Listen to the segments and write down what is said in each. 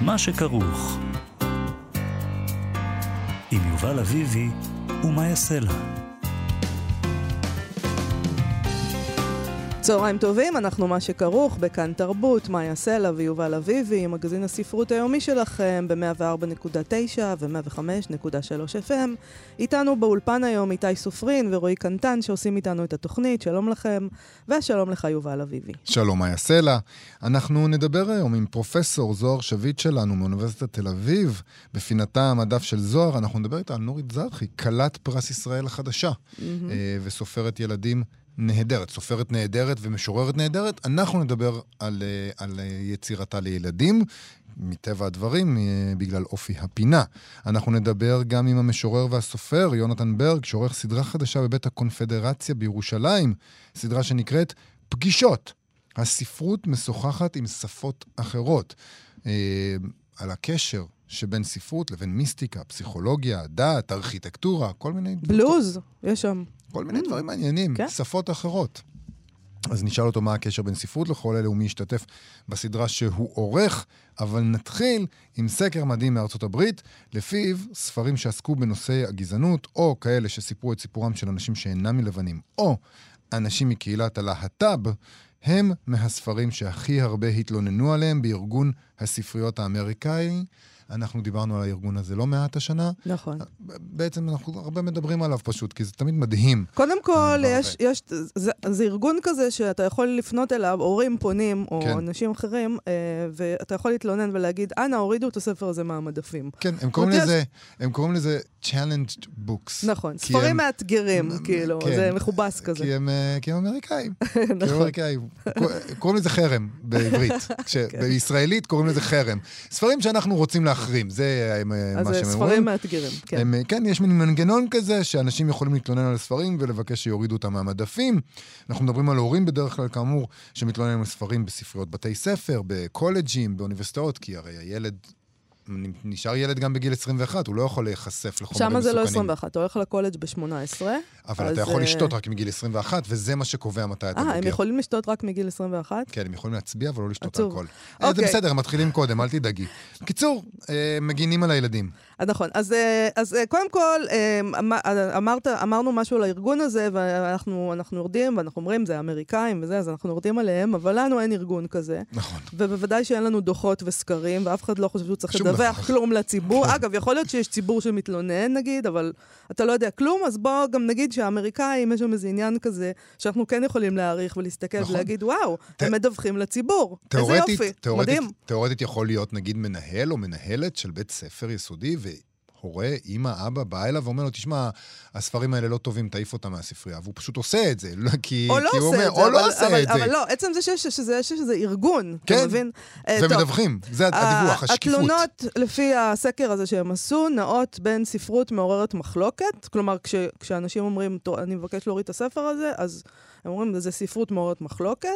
מה שכרוך. עם יובל אביבי ומה יעשה לה. צהריים טובים, אנחנו מה שכרוך בכאן תרבות, מאיה סלע ויובל אביבי, מגזין הספרות היומי שלכם ב-104.9 ו-105.3 FM. איתנו באולפן היום איתי סופרין ורועי קנטן שעושים איתנו את התוכנית, שלום לכם, ושלום לך יובל אביבי. שלום מאיה סלע. אנחנו נדבר היום עם פרופסור זוהר שביט שלנו מאוניברסיטת תל אביב, בפינתה המדף של זוהר, אנחנו נדבר איתה על נורית זרחי, כלת פרס ישראל החדשה, mm-hmm. וסופרת ילדים נהדרת, סופרת נהדרת ומשוררת נהדרת. אנחנו נדבר על, אה, על אה, יצירתה לילדים, מטבע הדברים, אה, בגלל אופי הפינה. אנחנו נדבר גם עם המשורר והסופר יונתן ברג, שעורך סדרה חדשה בבית הקונפדרציה בירושלים, סדרה שנקראת פגישות. הספרות משוחחת עם שפות אחרות. על הקשר שבין ספרות לבין מיסטיקה, פסיכולוגיה, דת, ארכיטקטורה, כל מיני... בלוז, יש שם. כל מיני דברים מעניינים, כן? שפות אחרות. אז נשאל אותו מה הקשר בין ספרות לכל אלה ומי ישתתף בסדרה שהוא עורך, אבל נתחיל עם סקר מדהים מארצות הברית, לפיו ספרים שעסקו בנושאי הגזענות, או כאלה שסיפרו את סיפורם של אנשים שאינם מלבנים, או אנשים מקהילת הלהט"ב, הם מהספרים שהכי הרבה התלוננו עליהם בארגון הספריות האמריקאי. אנחנו דיברנו על הארגון הזה לא מעט השנה. נכון. בעצם אנחנו הרבה מדברים עליו פשוט, כי זה תמיד מדהים. קודם כל, יש, יש, זה, זה ארגון כזה שאתה יכול לפנות אליו, הורים פונים, או כן. אנשים אחרים, אה, ואתה יכול להתלונן ולהגיד, אנא, הורידו את הספר הזה מהמדפים. כן, הם קוראים לזה, הם קוראים לזה challenged books. נכון, ספרים הם, מאתגרים, כאילו, כן, זה מכובס כזה. כי הם, אה, כי הם אמריקאים. נכון. כי הם אמריקאים. קוראים לזה חרם בעברית. כן. בישראלית קוראים לזה חרם. ספרים שאנחנו רוצים להחרים, זה מה שהם אומרים. אז ספרים מאתגרים, כן. הם, כן, יש מין מנגנון כזה שאנשים יכולים להתלונן על ספרים ולבקש שיורידו אותם מהמדפים. אנחנו מדברים על הורים בדרך כלל, כאמור, שמתלוננים על ספרים בספריות בתי ספר, בקולג'ים, באוניברסיטאות, כי הרי הילד נשאר ילד גם בגיל 21, הוא לא יכול להיחשף לחומרים מסוכנים. שם זה לא 21, אתה הולך לקולג' ב-18. אבל אז... אתה יכול לשתות רק מגיל 21, וזה מה שקובע מתי אתה בוגר. אה, הם יכולים לשתות רק מגיל 21? כן, הם יכולים להצביע, אבל לא לשתות אלכוהול. אוקיי. זה בסדר, הם מתחילים קודם, אל תדאגי. בקיצור, אה, מגינים על הילדים. נכון. אז, אז קודם כל, אמרת, אמרנו משהו על הארגון הזה, ואנחנו יורדים, ואנחנו אומרים, זה אמריקאים וזה, אז אנחנו יורדים עליהם, אבל לנו אין ארגון כזה. נכון. ובוודאי שאין לנו דוחות וסקרים, ואף אחד לא חושב שהוא צריך לדווח כלום לציבור. כן. אגב, יכול להיות שיש ציבור שמתלונן, נגיד, אבל אתה לא יודע כלום, אז בוא גם נגיד שהאמריקאים, יש שם איזה עניין כזה, שאנחנו כן יכולים להעריך ולהסתכל נכון. ולהגיד, וואו, ת... הם מדווחים לציבור. איזה יופי, תאורטית, מדהים. תאורטית יכול להיות, נגיד, מנהל או מנהלת של בית ספר יסודי, ו... הורה, אימא, אבא, בא אליו ואומר לו, תשמע, הספרים האלה לא טובים, תעיף אותם מהספרייה. והוא פשוט עושה את זה, לא, כי, או לא כי הוא אומר, או אבל, לא עושה אבל, את זה. אבל לא, עצם זה שיש שזה, שזה ארגון, כן, אתה מבין? אה, ומדווחים, זה הדיווח, השקיפות. התלונות, לפי הסקר הזה שהם עשו, נעות בין ספרות מעוררת מחלוקת, כלומר, כש, כשאנשים אומרים, אני מבקש להוריד את הספר הזה, אז... הם אומרים, זה ספרות מעוררת מחלוקת,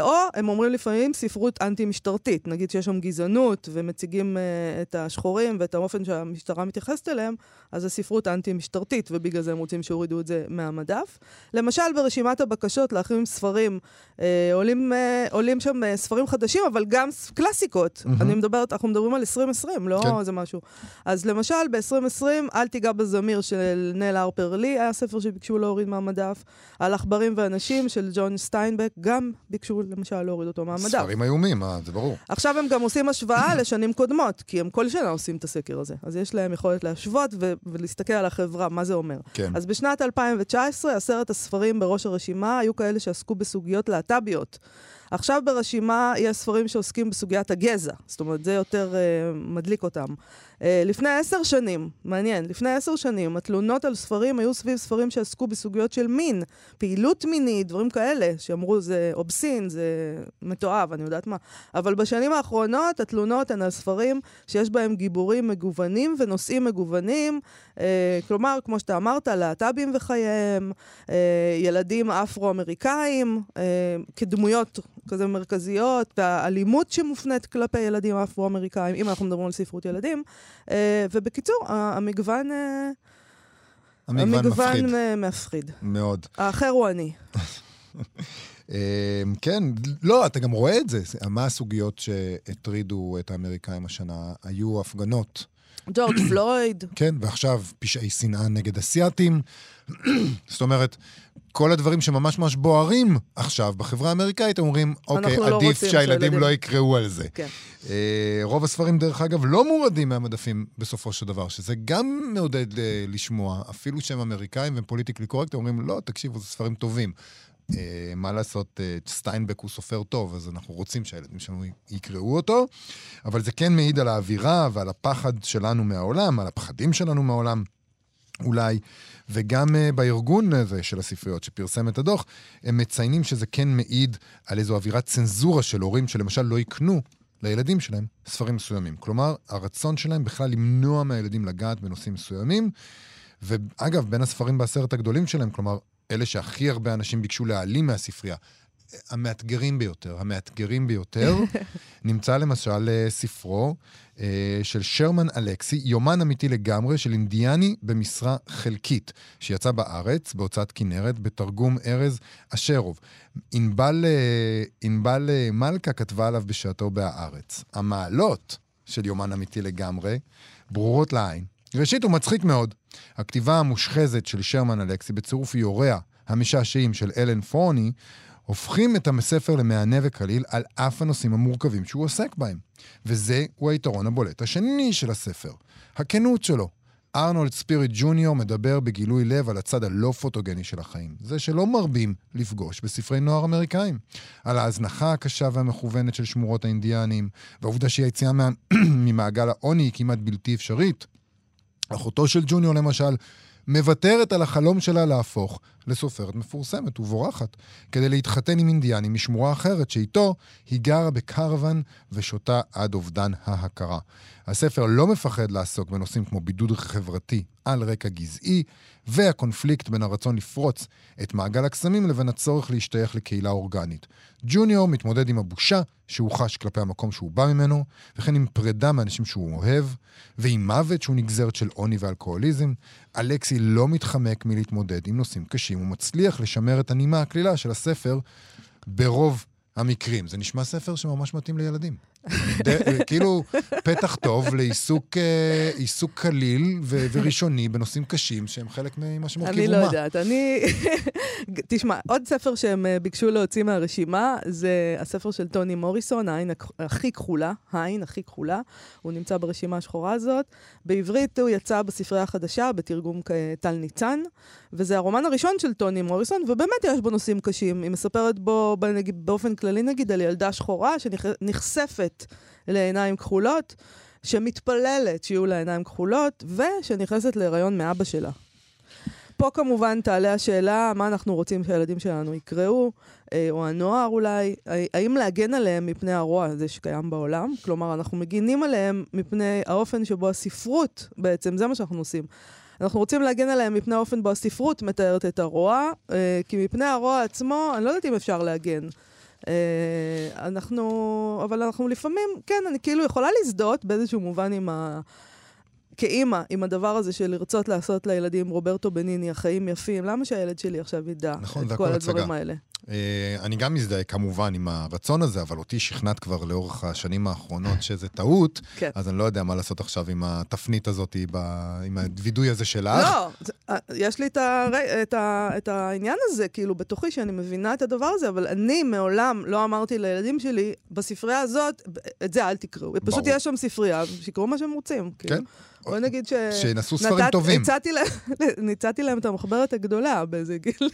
או הם אומרים לפעמים ספרות אנטי-משטרתית, נגיד שיש שם גזענות ומציגים uh, את השחורים ואת האופן שהמשטרה מתייחסת אליהם, אז זה ספרות אנטי-משטרתית, ובגלל זה הם רוצים שיורידו את זה מהמדף. למשל, ברשימת הבקשות לאחים ספרים, uh, עולים, uh, עולים שם uh, ספרים חדשים, אבל גם קלאסיקות. Mm-hmm. אני מדברת, אנחנו מדברים על 2020, לא כן. איזה משהו. אז למשל, ב-2020, אל תיגע בזמיר של נל הרפר לי, היה ספר שביקשו להוריד מהמדף, על עכברים ואנשים. אנשים של ג'ון סטיינבק גם ביקשו למשל להוריד אותו מהמדף. ספרים איומים, זה ברור. עכשיו הם גם עושים השוואה לשנים קודמות, כי הם כל שנה עושים את הסקר הזה. אז יש להם יכולת להשוות ו- ולהסתכל על החברה, מה זה אומר. כן. אז בשנת 2019, עשרת הספרים בראש הרשימה היו כאלה שעסקו בסוגיות להט"ביות. עכשיו ברשימה יש ספרים שעוסקים בסוגיית הגזע, זאת אומרת, זה יותר uh, מדליק אותם. Uh, לפני עשר שנים, מעניין, לפני עשר שנים, התלונות על ספרים היו סביב ספרים שעסקו בסוגיות של מין, פעילות מינית, דברים כאלה, שאמרו זה אובסין, זה מתועב, אני יודעת מה. אבל בשנים האחרונות התלונות הן על ספרים שיש בהם גיבורים מגוונים ונושאים מגוונים, uh, כלומר, כמו שאתה אמרת, להט"בים וחייהם, uh, ילדים אפרו-אמריקאים, uh, כדמויות כזה מרכזיות, והאלימות שמופנית כלפי ילדים אפרו-אמריקאים, אם אנחנו מדברים על ספרות ילדים. אה, ובקיצור, המגוון... אה, המגוון, המגוון מפחיד. מפחיד. מאוד. האחר הוא אני. אה, כן, לא, אתה גם רואה את זה. מה הסוגיות שהטרידו את האמריקאים השנה? היו הפגנות. ג'ורג' פלויד. כן, ועכשיו פשעי שנאה נגד אסייתים. זאת אומרת, כל הדברים שממש ממש בוערים עכשיו בחברה האמריקאית, אומרים, אוקיי, לא עדיף שהילדים לא יקראו על זה. כן. אה, רוב הספרים, דרך אגב, לא מורדים מהמדפים בסופו של דבר, שזה גם מעודד אה, לשמוע, אפילו שהם אמריקאים והם politically correct, אומרים, לא, תקשיבו, זה ספרים טובים. אה, מה לעשות, אה, סטיינבק הוא סופר טוב, אז אנחנו רוצים שהילדים שלנו יקראו אותו, אבל זה כן מעיד על האווירה ועל הפחד שלנו מהעולם, על הפחדים שלנו מהעולם. אולי, וגם uh, בארגון הזה של הספריות שפרסם את הדוח, הם מציינים שזה כן מעיד על איזו אווירת צנזורה של הורים שלמשל לא יקנו לילדים שלהם ספרים מסוימים. כלומר, הרצון שלהם בכלל למנוע מהילדים לגעת בנושאים מסוימים. ואגב, בין הספרים בעשרת הגדולים שלהם, כלומר, אלה שהכי הרבה אנשים ביקשו להעלים מהספרייה, המאתגרים ביותר, המאתגרים ביותר, נמצא למשל אה, ספרו אה, של שרמן אלכסי, יומן אמיתי לגמרי של אינדיאני במשרה חלקית, שיצא בארץ, בהוצאת כנרת, בתרגום ארז אשרוב. ענבל, אה, ענבל מלכה כתבה עליו בשעתו בהארץ. המעלות של יומן אמיתי לגמרי ברורות לעין. ראשית, הוא מצחיק מאוד. הכתיבה המושחזת של שרמן אלכסי בצירוף איוריה המשעשעים של אלן פורני, הופכים את הספר למהנה וקליל על אף הנושאים המורכבים שהוא עוסק בהם. וזה הוא היתרון הבולט השני של הספר, הכנות שלו. ארנולד ספיריט ג'וניור מדבר בגילוי לב על הצד הלא פוטוגני של החיים, זה שלא מרבים לפגוש בספרי נוער אמריקאים. על ההזנחה הקשה והמכוונת של שמורות האינדיאנים, והעובדה שהיציאה מה... ממעגל העוני היא כמעט בלתי אפשרית. אחותו של ג'וניור למשל, מוותרת על החלום שלה להפוך לסופרת מפורסמת ובורחת, כדי להתחתן עם אינדיאני משמורה אחרת שאיתו היא גרה בקרוון ושותה עד אובדן ההכרה. הספר לא מפחד לעסוק בנושאים כמו בידוד חברתי על רקע גזעי, והקונפליקט בין הרצון לפרוץ את מעגל הקסמים לבין הצורך להשתייך לקהילה אורגנית. ג'וניור מתמודד עם הבושה שהוא חש כלפי המקום שהוא בא ממנו, וכן עם פרידה מאנשים שהוא אוהב, ועם מוות שהוא נגזרת של עוני ואלכוהוליזם. אלכסי לא מתחמק מלהתמודד עם נושאים קשים, ומצליח לשמר את הנימה הקלילה של הספר ברוב המקרים. זה נשמע ספר שממש מתאים לילדים. ד- כאילו, פתח טוב לעיסוק אה, קליל ו- וראשוני בנושאים קשים שהם חלק ממה אני אומה. לא יודעת, אני... תשמע, עוד ספר שהם אה, ביקשו להוציא מהרשימה זה הספר של טוני מוריסון, העין הכ- הכי כחולה, העין הכי כחולה. הוא נמצא ברשימה השחורה הזאת. בעברית הוא יצא בספרייה החדשה, בתרגום טל ניצן, וזה הרומן הראשון של טוני מוריסון, ובאמת יש בו נושאים קשים. היא מספרת בו, ב- נגיד, באופן כללי נגיד, על ילדה שחורה שנחשפת לעיניים כחולות. שמתפללת שיהיו לה עיניים כחולות, ושנכנסת להיריון מאבא שלה. פה כמובן תעלה השאלה, מה אנחנו רוצים שהילדים שלנו יקראו, אה, או הנוער אולי, האם להגן עליהם מפני הרוע הזה שקיים בעולם? כלומר, אנחנו מגינים עליהם מפני האופן שבו הספרות, בעצם, זה מה שאנחנו עושים. אנחנו רוצים להגן עליהם מפני האופן בו הספרות מתארת את הרוע, אה, כי מפני הרוע עצמו, אני לא יודעת אם אפשר להגן. אה, אנחנו, אבל אנחנו לפעמים, כן, אני כאילו יכולה להזדהות באיזשהו מובן עם ה... כאימא, עם הדבר הזה של לרצות לעשות לילדים רוברטו בניני, החיים יפים, למה שהילד שלי עכשיו ידע נכון, את כל הדברים הצגה. האלה? אה, אני גם מזדהה כמובן עם הרצון הזה, אבל אותי שכנעת כבר לאורך השנים האחרונות שזה טעות, כן. אז אני לא יודע מה לעשות עכשיו עם התפנית הזאת, עם הווידוי הזה שלך. לא, אה, יש לי את, הר... את, ה... את העניין הזה, כאילו, בתוכי, שאני מבינה את הדבר הזה, אבל אני מעולם לא אמרתי לילדים שלי, בספרייה הזאת, את זה אל תקראו. פשוט ברור. יש שם ספרייה, שיקראו מה שהם רוצים. כאילו. כן. בואי נגיד ש... שינסו ספרים נתת- טובים. הצעתי להם, הצעתי להם את המחברת הגדולה באיזה גיל.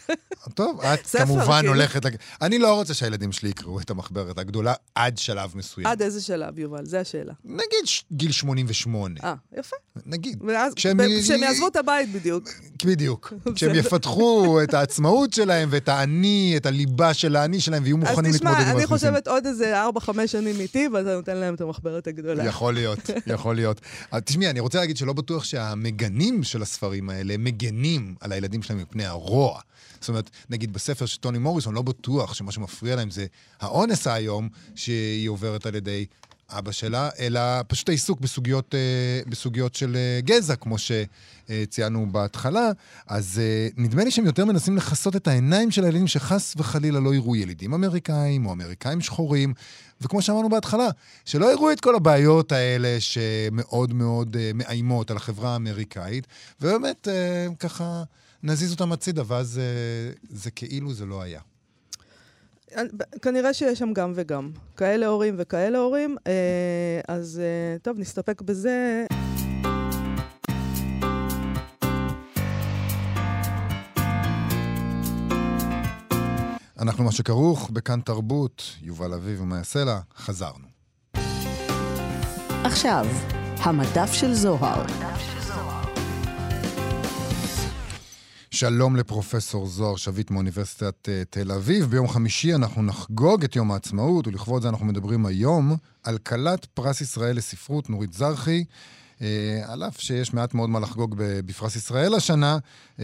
טוב, את כמובן כאילו. הולכת... אני לא רוצה שהילדים שלי יקראו את המחברת הגדולה עד שלב מסוים. עד איזה שלב, יובל? זו השאלה. נגיד גיל 88, אה, יפה. נגיד. כשהם- יעזבו את הבית בדיוק. בדיוק. כשהם יפתחו את העצמאות שלהם ואת האני, את הליבה של האני שלהם, ויהיו אז מוכנים להתמודד תשמע, עם אני הדפוסים. חושבת עוד איזה 4-5 שנים איתי, ואתה נותן להם את המחברת הגדולה. יכול להיות, יכול להיות. תשמעי, אני רוצה להגיד שלא בטוח שהמגנים של הספרים האלה מגנים על הילדים שלהם מפני הרוע. זאת אומרת, נגיד בספר של טוני מוריסון, לא בטוח שמה שמפריע להם זה האונס האיום שהיא עוברת על ידי אבא שלה, אלא פשוט העיסוק בסוגיות, אה, בסוגיות של אה, גזע, כמו שציינו בהתחלה. אז אה, נדמה לי שהם יותר מנסים לכסות את העיניים של הילדים שחס וחלילה לא יראו ילידים אמריקאים או אמריקאים שחורים, וכמו שאמרנו בהתחלה, שלא יראו את כל הבעיות האלה שמאוד מאוד מאיימות על החברה האמריקאית, ובאמת ככה נזיז אותם הצידה, ואז זה כאילו זה לא היה. כנראה שיש שם גם וגם. כאלה הורים וכאלה הורים, אה, אז אה, טוב, נסתפק בזה. אנחנו מה שכרוך בכאן תרבות, יובל אביב ומאי סלע, חזרנו. עכשיו, המדף של זוהר. שלום לפרופסור זוהר שביט מאוניברסיטת uh, תל אביב. ביום חמישי אנחנו נחגוג את יום העצמאות, ולכבוד זה אנחנו מדברים היום על כלת פרס ישראל לספרות נורית זרחי. Uh, על אף שיש מעט מאוד מה לחגוג בפרס ישראל השנה, uh,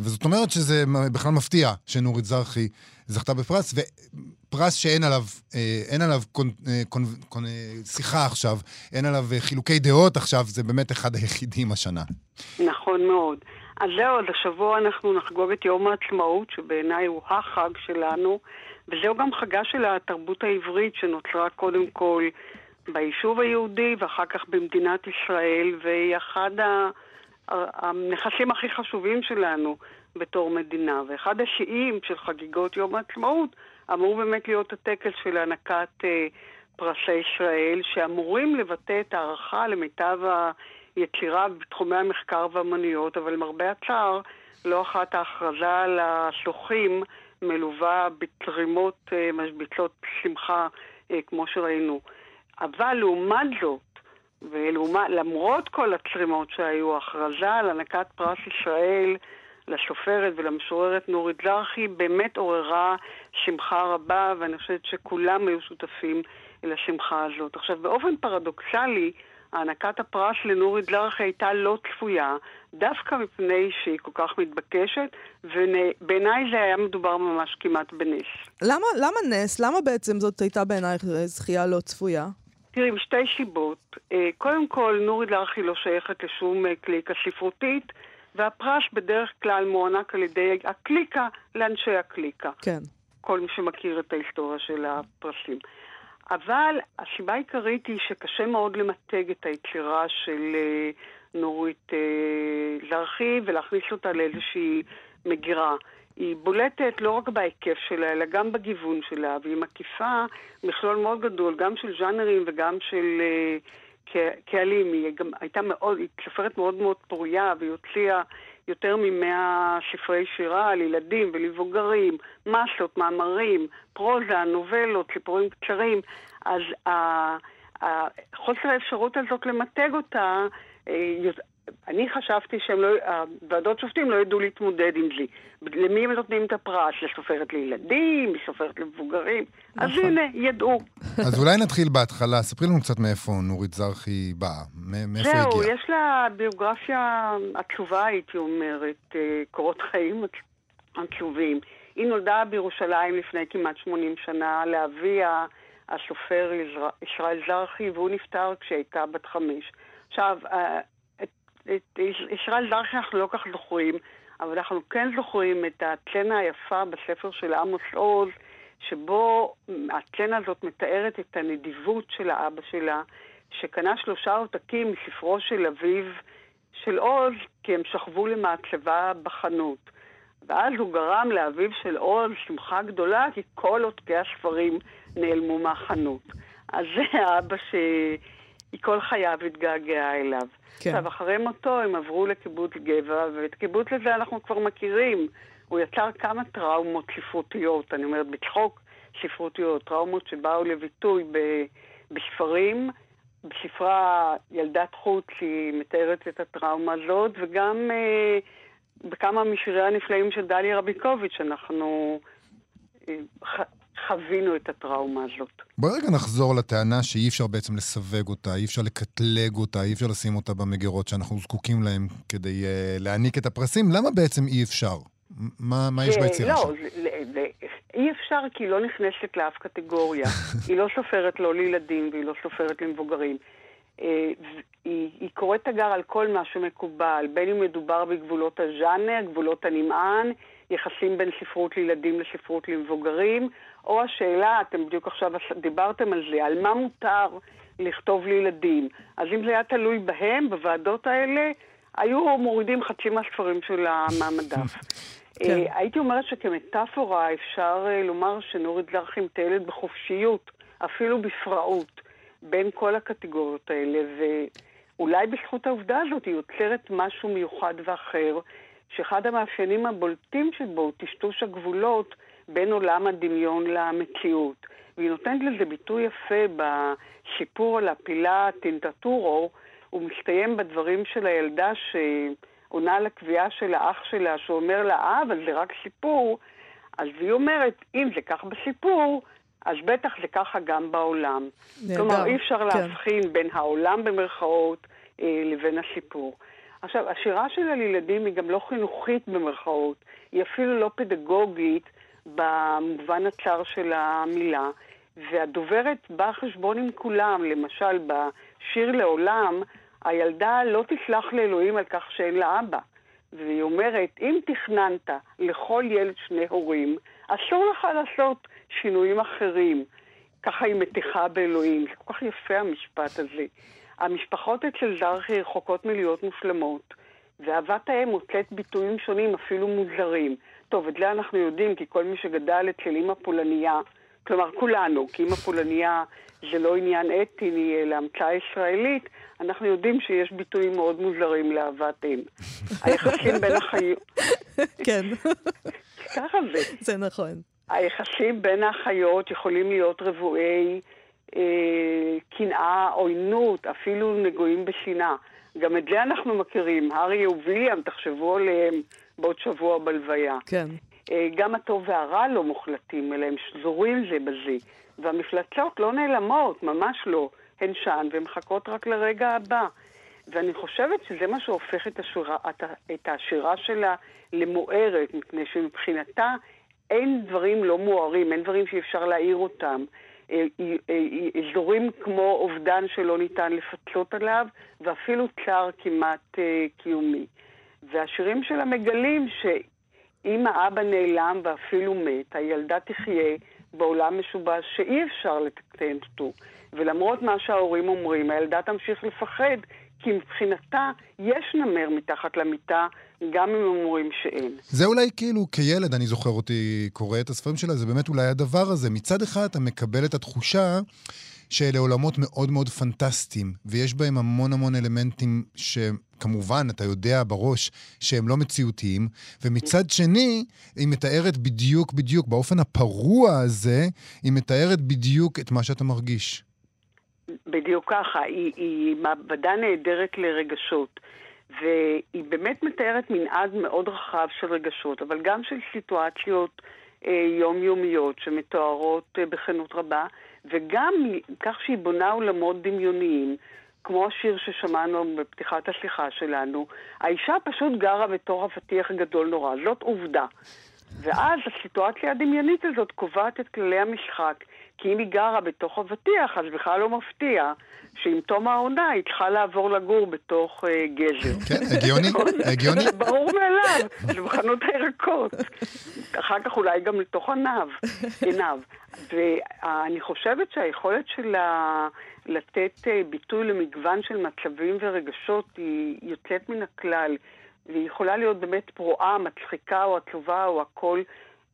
וזאת אומרת שזה בכלל מפתיע שנורית זרחי זכתה בפרס, ופרס שאין עליו, uh, אין עליו קונ, uh, קונ, קונ, uh, שיחה עכשיו, אין עליו uh, חילוקי דעות עכשיו, זה באמת אחד היחידים השנה. נכון מאוד. אז זהו, אז השבוע אנחנו נחגוג את יום העצמאות, שבעיניי הוא החג שלנו, וזהו גם חגה של התרבות העברית שנוצרה קודם כל ביישוב היהודי ואחר כך במדינת ישראל, והיא אחד הנכסים הכי חשובים שלנו בתור מדינה. ואחד השיאים של חגיגות יום העצמאות אמור באמת להיות הטקס של הענקת אה, פרסי ישראל, שאמורים לבטא את הערכה למיטב ה... יצירה בתחומי המחקר והאמנויות, אבל למרבה הצער, לא אחת ההכרזה על השלוחים מלווה בתרימות אה, משביצות שמחה, אה, כמו שראינו. אבל לעומת זאת, ולמרות כל הצרימות שהיו, ההכרזה על הענקת פרס ישראל לסופרת ולמשוררת נורית זרחי באמת עוררה שמחה רבה, ואני חושבת שכולם היו שותפים לשמחה הזאת. עכשיו, באופן פרדוקסלי, הענקת הפרס לנורית זרחי הייתה לא צפויה, דווקא מפני שהיא כל כך מתבקשת, ובעיניי זה היה מדובר ממש כמעט בנס. למה, למה נס? למה בעצם זאת הייתה בעינייך זכייה לא צפויה? תראי, משתי סיבות. אה, קודם כל, נורית זרחי לא שייכת לשום אה, קליקה ספרותית, והפרס בדרך כלל מוענק על ידי הקליקה לאנשי הקליקה. כן. כל מי שמכיר את ההיסטוריה של הפרסים. אבל הסיבה העיקרית היא שקשה מאוד למתג את היצירה של אה, נורית אה, זרחי ולהכניס אותה לאיזושהי מגירה. היא בולטת לא רק בהיקף שלה, אלא גם בגיוון שלה, והיא מקיפה מכלול מאוד גדול, גם של ז'אנרים וגם של uh, קהלים. היא גם הייתה מאוד, היא סופרת מאוד מאוד פוריה, והיא הוציאה יותר ממאה ספרי שירה על ילדים ולבוגרים, מסות, מאמרים, פרוזה, נובלות, סיפורים קצרים. אז חוסר האפשרות הזאת למתג אותה, אה, אני חשבתי שהם לא, שופטים לא ידעו להתמודד עם זה. למי הם נותנים את הפרס? לסופרת לילדים, לסופרת למבוגרים? אז נכון. הנה, ידעו. אז אולי נתחיל בהתחלה. ספרי לנו קצת מאיפה נורית זרחי באה, מאיפה הגיעה. זהו, יש לה ביוגרפיה עצובה, הייתי אומרת, אה, קורות חיים עצובים. היא נולדה בירושלים לפני כמעט 80 שנה לאבי הסופר ישראל זרחי, והוא נפטר כשהייתה בת חמש. עכשיו, אה, את ישראל זרחי אנחנו לא כך זוכרים, אבל אנחנו כן זוכרים את הצצנה היפה בספר של עמוס עוז, שבו הצצנה הזאת מתארת את הנדיבות של האבא שלה, שקנה שלושה עותקים מספרו של אביו של עוז, כי הם שכבו למעצבה בחנות. ואז הוא גרם לאביו של עוז שמחה גדולה, כי כל עותקי הספרים נעלמו מהחנות. אז זה האבא שהיא כל חייו התגעגעה אליו. כן. עכשיו, אחרי מותו הם עברו לקיבוץ גבע, ואת קיבוץ לזה אנחנו כבר מכירים. הוא יצר כמה טראומות ספרותיות, אני אומרת בצחוק ספרותיות, טראומות שבאו לביטוי ב, בספרים. בספרה ילדת חוץ היא מתארת את הטראומה הזאת, וגם אה, בכמה משירי הנפלאים של דליה רביקוביץ' אנחנו אה, חווינו את הטראומה הזאת. בואי רגע נחזור לטענה שאי אפשר בעצם לסווג אותה, אי אפשר לקטלג אותה, אי אפשר לשים אותה במגירות שאנחנו זקוקים להן כדי uh, להעניק את הפרסים. למה בעצם אי אפשר? מה, מה יש ביצירה לא, אי אפשר כי היא לא נכנסת לאף קטגוריה. היא לא סופרת לא לילדים והיא לא סופרת למבוגרים. אה, היא, היא קוראת תגר על כל מה שמקובל, בין אם מדובר בגבולות הז'אנר, גבולות הנמען, יחסים בין ספרות לילדים לספרות למבוגרים, או השאלה, אתם בדיוק עכשיו דיברתם על זה, על מה מותר לכתוב לילדים. אז אם זה היה תלוי בהם, בוועדות האלה, היו מורידים חצי מהספרים שלה מהמדף. כן. אה, הייתי אומרת שכמטאפורה אפשר אה, לומר שנורית זרחי מטיילת בחופשיות, אפילו בפראות, בין כל הקטגוריות האלה, ואולי בזכות העובדה הזאת היא יוצרת משהו מיוחד ואחר, שאחד המאפיינים הבולטים שבו הוא טשטוש הגבולות בין עולם הדמיון למציאות. והיא נותנת לזה ביטוי יפה בסיפור על הפילה טינטטורו, הוא מסתיים בדברים של הילדה שעונה לקביעה של האח שלה, שאומר לה, אה, אבל זה רק סיפור. אז היא אומרת, אם זה כך בסיפור, אז בטח זה ככה גם בעולם. כלומר, אי אפשר כן. להבחין בין העולם במרכאות אה, לבין הסיפור. עכשיו, השירה שלה לילדים היא גם לא חינוכית במרכאות, היא אפילו לא פדגוגית במובן הצר של המילה, והדוברת באה חשבון עם כולם. למשל, בשיר לעולם, הילדה לא תסלח לאלוהים על כך שאין לה אבא. והיא אומרת, אם תכננת לכל ילד שני הורים, אסור לך לעשות שינויים אחרים. ככה היא מתיחה באלוהים. זה כל כך יפה המשפט הזה. המשפחות אצל זרחי רחוקות מלהיות מושלמות, ואהבת האם מוצאת ביטויים שונים, אפילו מוזרים. טוב, את זה אנחנו יודעים, כי כל מי שגדל אצל אימא פולניה, כלומר כולנו, כי אימא פולניה זה לא עניין אתני, אלא המצאה ישראלית, אנחנו יודעים שיש ביטויים מאוד מוזרים לאהבת אם. היחסים בין החיות... כן. ככה זה. זה נכון. היחסים בין האחיות יכולים להיות רבועי אה, קנאה, עוינות, אפילו נגועים בשנאה. גם את זה אנחנו מכירים. הארי וויליאם, תחשבו עליהם בעוד שבוע בלוויה. כן. אה, גם הטוב והרע לא מוחלטים, אלא הם שזורים זה בזה. והמפלצות לא נעלמות, ממש לא. הן שם ומחכות רק לרגע הבא. ואני חושבת שזה מה שהופך את, השירה, את השירה שלה למוארת, מפני שמבחינתה אין דברים לא מוארים, אין דברים שאי אפשר להעיר אותם. אה, אה, אזורים כמו אובדן שלא ניתן לפצות עליו, ואפילו צער כמעט קיומי. והשירים שלה מגלים שאם האבא נעלם ואפילו מת, הילדה תחיה בעולם משובש שאי אפשר לתקן אותו. ולמרות מה שההורים אומרים, הילדה תמשיך לפחד, כי מבחינתה יש נמר מתחת למיטה, גם אם אומרים שאין. זה אולי כאילו כילד, אני זוכר אותי קורא את הספרים שלה, זה באמת אולי הדבר הזה. מצד אחד אתה מקבל את התחושה שאלה עולמות מאוד מאוד פנטסטיים, ויש בהם המון המון אלמנטים שכמובן, אתה יודע בראש שהם לא מציאותיים, ומצד שני, היא מתארת בדיוק בדיוק, באופן הפרוע הזה, היא מתארת בדיוק את מה שאתה מרגיש. בדיוק ככה, היא, היא מעבדה נהדרת לרגשות. והיא באמת מתארת מנעד מאוד רחב של רגשות, אבל גם של סיטואציות אה, יומיומיות שמתוארות אה, בכנות רבה, וגם כך שהיא בונה עולמות דמיוניים, כמו השיר ששמענו בפתיחת השיחה שלנו, האישה פשוט גרה בתור אבטיח גדול נורא, זאת עובדה. ואז הסיטואציה הדמיונית הזאת קובעת את כללי המשחק. כי אם היא גרה בתוך אבטיח, אז בכלל לא מפתיע שעם תום העונה היא צריכה לעבור לגור בתוך uh, גזר. כן, הגיוני? הגיוני. זה ברור מאליו, זה בחנות הירקות. אחר כך אולי גם לתוך עניו, עיניו. ואני חושבת שהיכולת שלה לתת uh, ביטוי למגוון של מצבים ורגשות היא יוצאת מן הכלל. והיא יכולה להיות באמת פרועה, מצחיקה או עצובה או הכל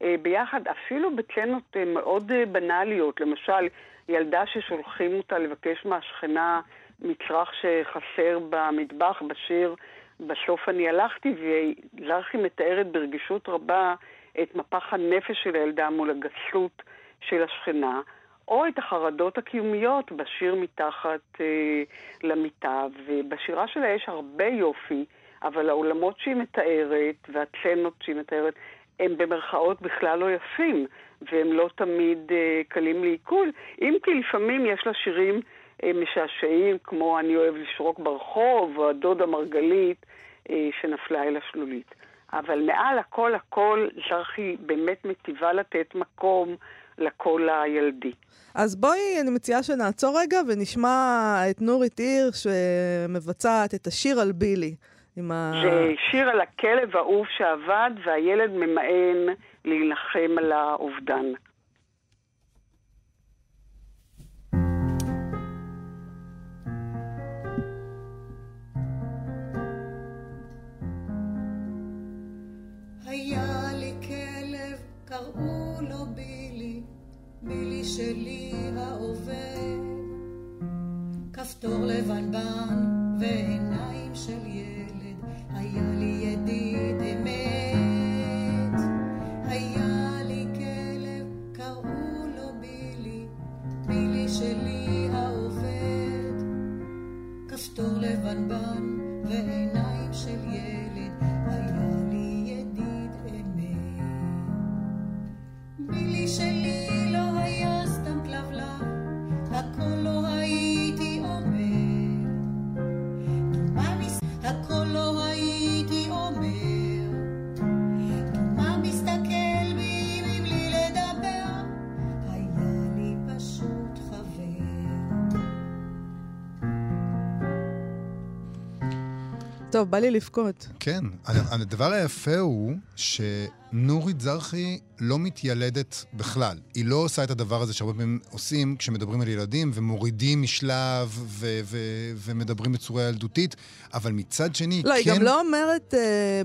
אה, ביחד, אפילו בצנות אה, מאוד אה, בנאליות. למשל, ילדה ששולחים אותה לבקש מהשכנה מצרך שחסר במטבח, בשיר בסוף אני הלכתי, וזרחי מתארת ברגישות רבה את מפח הנפש של הילדה מול הגסות של השכנה, או את החרדות הקיומיות בשיר מתחת אה, למיטה. ובשירה שלה יש הרבה יופי, אבל העולמות שהיא מתארת והצנות שהיא מתארת הם במרכאות בכלל לא יפים, והם לא תמיד uh, קלים לעיכול, אם כי לפעמים יש לה שירים uh, משעשעים, כמו אני אוהב לשרוק ברחוב, או הדודה מרגלית uh, שנפלה אל השלולית. אבל מעל הכל הכל, זרחי באמת מטיבה לתת מקום לקול הילדי. אז בואי, אני מציעה שנעצור רגע ונשמע את נורית עיר שמבצעת את השיר על בילי. ה... זה שיר על הכלב האהוב שאבד, והילד ממאן להילחם על האובדן. שלי העובד. כפתור לבנבן ועיניים של ילד, טוב, בא לי לבכות. כן. הדבר היפה הוא שנורית זרחי לא מתיילדת בכלל. היא לא עושה את הדבר הזה שהרבה פעמים עושים כשמדברים על ילדים ומורידים משלב ו- ו- ומדברים בצורה ילדותית, אבל מצד שני, לא, כן... היא גם לא אומרת... אה,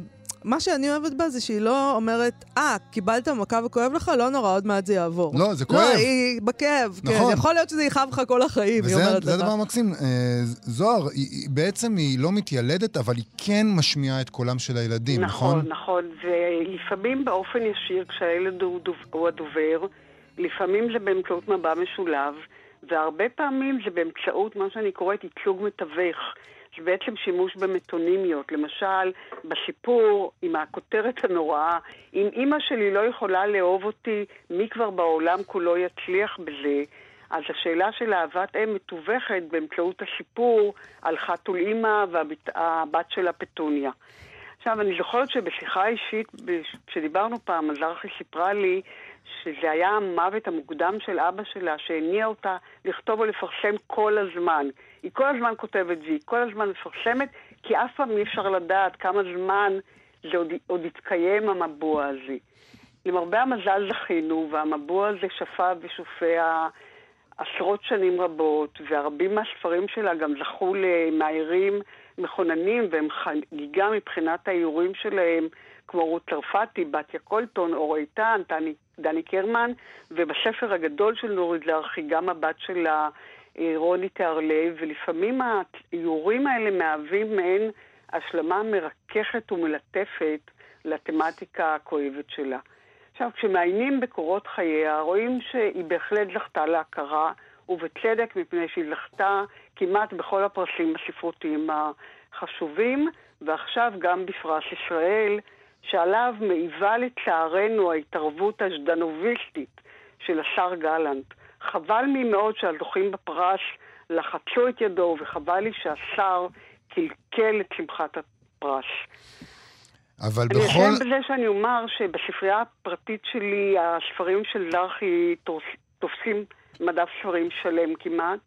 מה שאני אוהבת בה זה שהיא לא אומרת, אה, קיבלת מכה וכואב לך, לא נורא, עוד מעט זה יעבור. לא, זה כואב. לא, היא בכאב, כן. נכון. יכול להיות שזה יכאב לך כל החיים, היא וזה אומרת זה לך. הדבר המקסים. אה, זוהר, היא, היא, בעצם היא לא מתיילדת, אבל היא כן משמיעה את קולם של הילדים, נכון? נכון, נכון. ולפעמים באופן ישיר, כשהילד הוא, דוב, הוא הדובר, לפעמים זה באמצעות מבע משולב, והרבה פעמים זה באמצעות מה שאני קוראת ייצוג מתווך. בעצם שימוש במטונימיות. למשל, בסיפור עם הכותרת הנוראה, אם אימא שלי לא יכולה לאהוב אותי, מי כבר בעולם כולו יצליח בזה? אז השאלה של אהבת אם מתווכת באמצעות הסיפור על חתול אימא והבת שלה פטוניה. עכשיו, אני זוכרת שבשיחה אישית, כשדיברנו פעם, אז ארכי סיפרה לי שזה היה המוות המוקדם של אבא שלה, שהניע אותה לכתוב ולפרסם כל הזמן. היא כל הזמן כותבת והיא כל הזמן מפרסמת, כי אף פעם אי אפשר לדעת כמה זמן זה עוד, עוד יתקיים המבוע הזה. למרבה המזל זכינו, והמבוע הזה שפע ושופע עשרות שנים רבות, והרבים מהספרים שלה גם זכו למאיירים מכוננים, והם חגיגה מבחינת האיורים שלהם, כמו רות צרפתי, בתיה קולטון, אור איתן, דני קרמן, ובספר הגדול של נורית זרחי, גם הבת שלה, רוני תיארלב, ולפעמים האיורים האלה מהווים מעין השלמה מרככת ומלטפת לתמטיקה הכואבת שלה. עכשיו, כשמעיינים בקורות חייה, רואים שהיא בהחלט זכתה להכרה, ובצדק, מפני שהיא זכתה כמעט בכל הפרסים הספרותיים החשובים, ועכשיו גם בפרס ישראל, שעליו מעיבה לצערנו ההתערבות הז'דנוביסטית של השר גלנט. חבל לי מאוד שהזוכים בפרס לחצו את ידו, וחבל לי שהשר קלקל את שמחת הפרס. אבל אני בכל... אסיים בזה שאני אומר שבספרייה הפרטית שלי, הספרים של זרחי תופסים מדף ספרים שלם כמעט.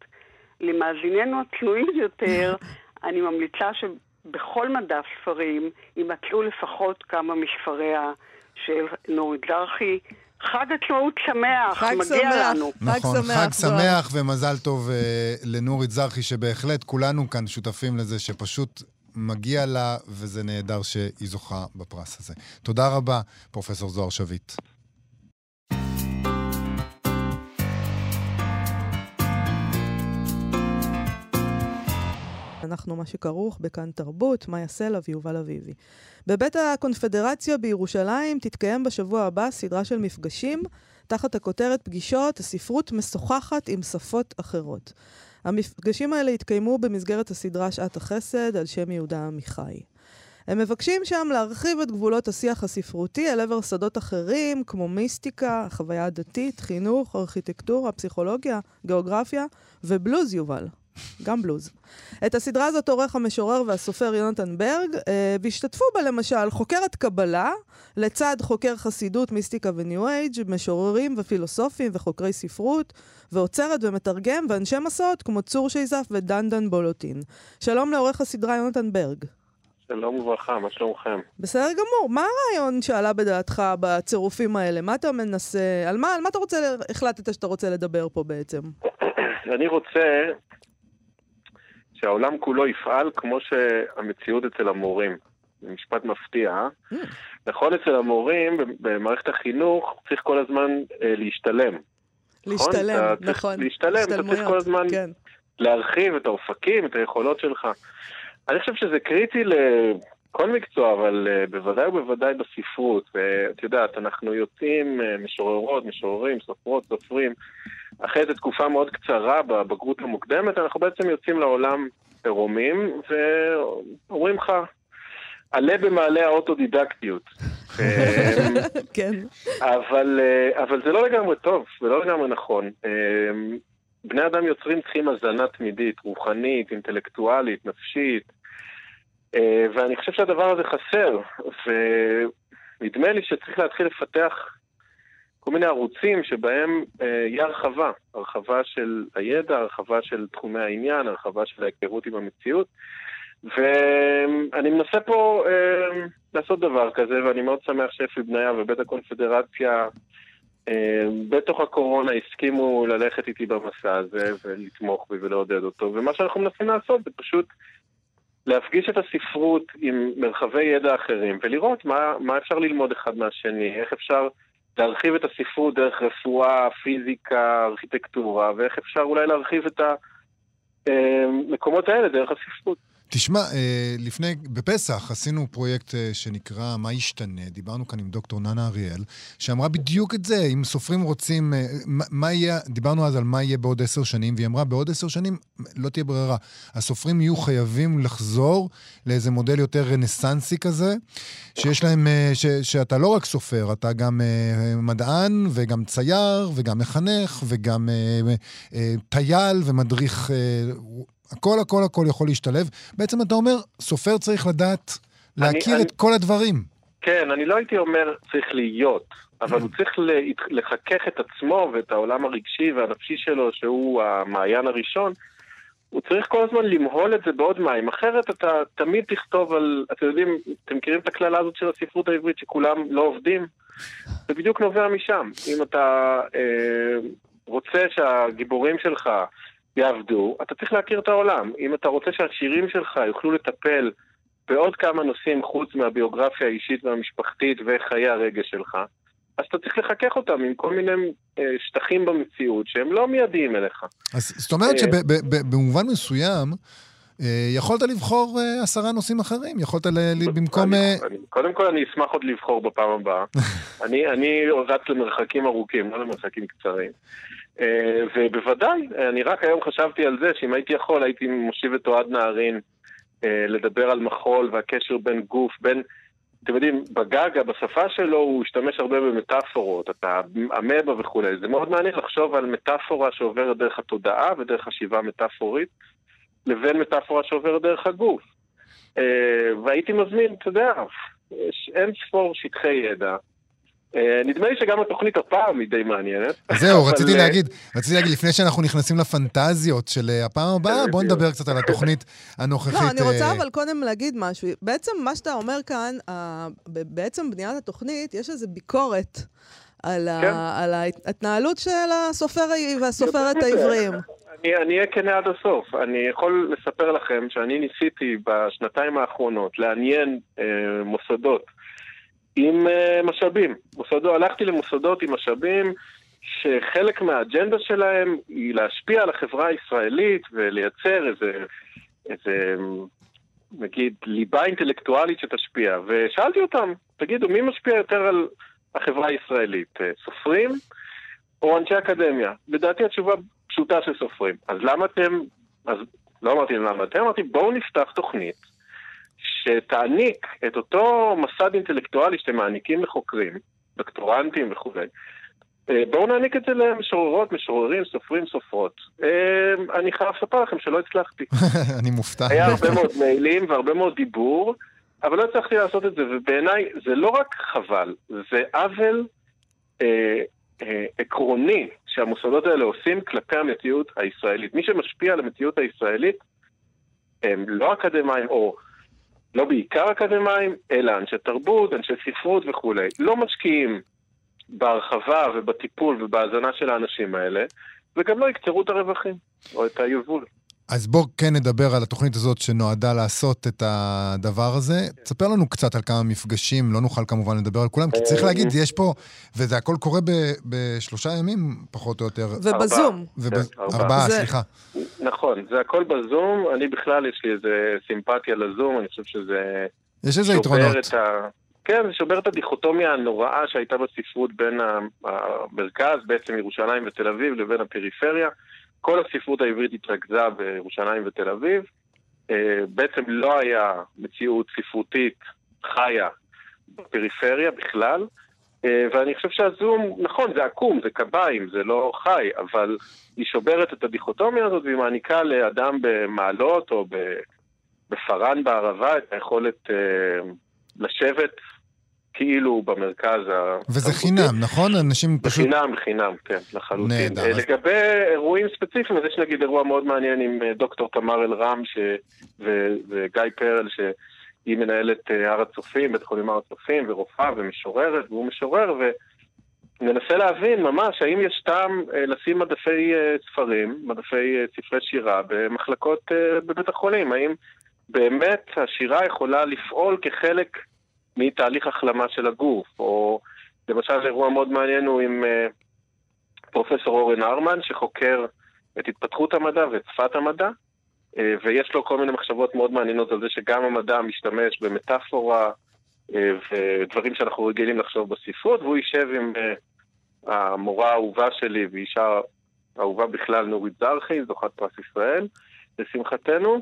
למאזיננו הצנועים יותר, אני ממליצה שבכל מדף ספרים יימצאו לפחות כמה מספריה של נורית זרחי. חג עצמאות שמח, חג מגיע שמח. לנו. נכון, שמח, חג. שמח ומזל טוב אה, לנורית זרחי, שבהחלט כולנו כאן שותפים לזה, שפשוט מגיע לה, וזה נהדר שהיא זוכה בפרס הזה. תודה רבה, פרופסור זוהר שביט. אנחנו מה שכרוך בכאן תרבות, מאיה סלע ויובל אביבי. בבית הקונפדרציה בירושלים תתקיים בשבוע הבא סדרה של מפגשים תחת הכותרת פגישות, הספרות משוחחת עם שפות אחרות. המפגשים האלה יתקיימו במסגרת הסדרה שעת החסד על שם יהודה עמיחי. הם מבקשים שם להרחיב את גבולות השיח הספרותי אל עבר שדות אחרים, כמו מיסטיקה, חוויה דתית, חינוך, ארכיטקטורה, פסיכולוגיה, גיאוגרפיה ובלוז, יובל. גם בלוז. את הסדרה הזאת עורך המשורר והסופר יונתן ברג, אה, והשתתפו בה למשל חוקרת קבלה, לצד חוקר חסידות, מיסטיקה וניו אייג', משוררים ופילוסופים וחוקרי ספרות, ועוצרת ומתרגם ואנשי מסעות כמו צור שייזף ודנדן בולוטין. שלום לעורך הסדרה יונתן ברג. שלום וברכה, מה שלומכם? בסדר גמור. מה הרעיון שעלה בדעתך בצירופים האלה? מה אתה מנסה... על מה, על מה אתה רוצה... החלטת שאתה רוצה לדבר פה בעצם? אני רוצה שהעולם כולו יפעל כמו שהמציאות אצל המורים. זה משפט מפתיע. אה? נכון, אצל המורים במערכת החינוך צריך כל הזמן אה, להשתלם. להשתלם, אתה צריך נכון. להשתלם, אתה צריך כל הזמן כן. להרחיב את האופקים, את היכולות שלך. אני חושב שזה קריטי לכל מקצוע, אבל uh, בוודאי ובוודאי בספרות. ואת יודעת, אנחנו יוצאים, uh, משוררות, משוררים, סופרות, סופרים, אחרי איזו תקופה מאוד קצרה בבגרות המוקדמת, אנחנו בעצם יוצאים לעולם עירומים, ואומרים לך, עלה במעלה האוטודידקטיות. כן. אבל, אה, אבל זה לא לגמרי טוב, זה לא לגמרי נכון. אמ, בני אדם יוצרים צריכים הזנה תמידית, רוחנית, אינטלקטואלית, נפשית, אה, ואני חושב שהדבר הזה חסר, ונדמה לי שצריך להתחיל לפתח כל מיני ערוצים שבהם אה, יהיה הרחבה, הרחבה של הידע, הרחבה של תחומי העניין, הרחבה של ההיכרות עם המציאות. ואני מנסה פה אה, לעשות דבר כזה, ואני מאוד שמח שאפי בניה ובית הקונפדרציה אה, בתוך הקורונה הסכימו ללכת איתי במסע הזה ולתמוך בי ולעודד אותו. ומה שאנחנו מנסים לעשות זה פשוט להפגיש את הספרות עם מרחבי ידע אחרים ולראות מה, מה אפשר ללמוד אחד מהשני, איך אפשר להרחיב את הספרות דרך רפואה, פיזיקה, ארכיטקטורה, ואיך אפשר אולי להרחיב את המקומות האלה דרך הספרות. תשמע, אה, לפני, בפסח עשינו פרויקט אה, שנקרא מה ישתנה, דיברנו כאן עם דוקטור ננה אריאל, שאמרה בדיוק את זה, אם סופרים רוצים, אה, מה- מה יהיה, דיברנו אז על מה יהיה בעוד עשר שנים, והיא אמרה, בעוד עשר שנים לא תהיה ברירה. הסופרים יהיו חייבים לחזור לאיזה מודל יותר רנסנסי כזה, שיש להם, ש, שאתה לא רק סופר, אתה גם מדען, וגם צייר, וגם מחנך, וגם טייל ומדריך... הכל, הכל, הכל יכול להשתלב. בעצם אתה אומר, סופר צריך לדעת להכיר אני- את כל הדברים. כן, אני לא הייתי אומר צריך להיות, אבל הוא צריך לחכך את עצמו ואת העולם הרגשי והנפשי שלו, שהוא המעיין הראשון. הוא צריך כל הזמן למהול את זה בעוד מים, אחרת אתה תמיד תכתוב על, אתם יודעים, אתם מכירים את הקללה הזאת של הספרות העברית שכולם לא עובדים? זה בדיוק נובע משם. אם אתה אה, רוצה שהגיבורים שלך יעבדו, אתה צריך להכיר את העולם. אם אתה רוצה שהשירים שלך יוכלו לטפל בעוד כמה נושאים חוץ מהביוגרפיה האישית והמשפחתית וחיי הרגש שלך, אז אתה צריך לחכך אותם עם כל מיני אה, שטחים במציאות שהם לא מיידיים אליך. אז זאת אומרת אה. שבמובן מסוים, אה, יכולת לבחור עשרה נושאים אחרים. יכולת ל- במקום... אני, קודם כל אני אשמח עוד לבחור בפעם הבאה. אני, אני רץ למרחקים ארוכים, לא למרחקים קצרים. אה, ובוודאי, אני רק היום חשבתי על זה שאם הייתי יכול הייתי מושיב את אוהד נהרין אה, לדבר על מחול והקשר בין גוף, בין... אתם יודעים, בגגה, בשפה שלו הוא השתמש הרבה במטאפורות, אתה אמבה וכולי. זה מאוד מעניין לחשוב על מטאפורה שעוברת דרך התודעה ודרך חשיבה מטאפורית, לבין מטאפורה שעוברת דרך הגוף. אה, והייתי מזמין, אתה יודע, אין ספור שטחי ידע. אה, נדמה לי שגם התוכנית הפעם היא די מעניינת. זהו, רציתי אה, להגיד, רציתי להגיד, לפני שאנחנו נכנסים לפנטזיות של אה, הפעם הבאה, בוא בדיוק. נדבר קצת על התוכנית הנוכחית. לא, אני רוצה אבל קודם להגיד משהו. בעצם מה שאתה אומר כאן, בעצם בניית התוכנית, יש איזו ביקורת על ה- כן. על ההתנהלות של הסופר והסופרת. העבריים. אני אני אהיה כנה עד הסוף. אני יכול לספר לכם שאני ניסיתי בשנתיים האחרונות לעניין אה, מוסדות עם אה, משאבים. מוסדות, הלכתי למוסדות עם משאבים שחלק מהאג'נדה שלהם היא להשפיע על החברה הישראלית ולייצר איזה, איזה נגיד, ליבה אינטלקטואלית שתשפיע. ושאלתי אותם, תגידו, מי משפיע יותר על החברה הישראלית? אה, סופרים או אנשי אקדמיה? לדעתי התשובה פשוטה של סופרים. אז למה אתם, אז לא אמרתי למה אתם, אמרתי בואו נפתח תוכנית שתעניק את אותו מסד אינטלקטואלי שאתם מעניקים לחוקרים, דוקטורנטים וכולי, אה, בואו נעניק את זה למשוררות, משוררים, סופרים, סופרות. אה, אני חייב לספר לכם שלא הצלחתי. אני מופתע. היה הרבה מאוד מיילים והרבה מאוד דיבור, אבל לא הצלחתי לעשות את זה, ובעיניי זה לא רק חבל, זה עוול אה, אה, עקרוני שהמוסדות האלה עושים כלפי המציאות הישראלית. מי שמשפיע על המציאות הישראלית הם לא אקדמאים, או לא בעיקר אקדמאים, אלא אנשי תרבות, אנשי ספרות וכולי. לא משקיעים בהרחבה ובטיפול ובהאזנה של האנשים האלה, וגם לא יקצרו את הרווחים, או את היבול. אז בואו כן נדבר על התוכנית הזאת שנועדה לעשות את הדבר הזה. תספר לנו קצת על כמה מפגשים, לא נוכל כמובן לדבר על כולם, כי צריך להגיד, יש פה, וזה הכל קורה ב- בשלושה ימים, פחות או יותר. ובזום. וב- כן, ארבעה. זה- סליחה. נכון, זה הכל בזום, אני בכלל יש לי איזה סימפתיה לזום, אני חושב שזה יש איזה שובר יתרונות. כן, זה שובר את הדיכוטומיה הנוראה שהייתה בספרות בין המרכז, בעצם ירושלים ותל אביב, לבין הפריפריה. כל הספרות העברית התרכזה בירושלים ותל אביב. אה, בעצם לא היה מציאות ספרותית חיה בפריפריה בכלל. אה, ואני חושב שהזום, נכון, זה עקום, זה קביים, זה לא חי, אבל היא שוברת את הדיכוטומיה הזאת והיא מעניקה לאדם במעלות או בפארן בערבה את היכולת אה, לשבת כאילו במרכז וזה התרבותי. חינם, נכון? אנשים פשוט... בחינם, חינם, כן, לחלוטין. נהדר. אה, לגבי אירועים ספציפיים, אז יש נגיד אירוע מאוד מעניין עם אה, דוקטור תמר אלרם ש... ו... וגיא פרל, שהיא מנהלת אה, הר הצופים, בית חולים הר הצופים, ורופאה ומשוררת, והוא משורר, וננסה להבין ממש האם יש טעם לשים מדפי ספרים, מדפי ספרי שירה, במחלקות בבית החולים. האם באמת השירה יכולה לפעול כחלק מתהליך החלמה של הגוף, או למשל אירוע מאוד מעניין הוא עם אה, פרופסור אורן הרמן, שחוקר את התפתחות המדע ואת שפת המדע, אה, ויש לו כל מיני מחשבות מאוד מעניינות על זה שגם המדע משתמש במטאפורה אה, ודברים שאנחנו רגילים לחשוב בספרות, והוא יישב עם המורה האהובה שלי ואישה אהובה בכלל, נורית זרחי, זוכת פרס ישראל, לשמחתנו,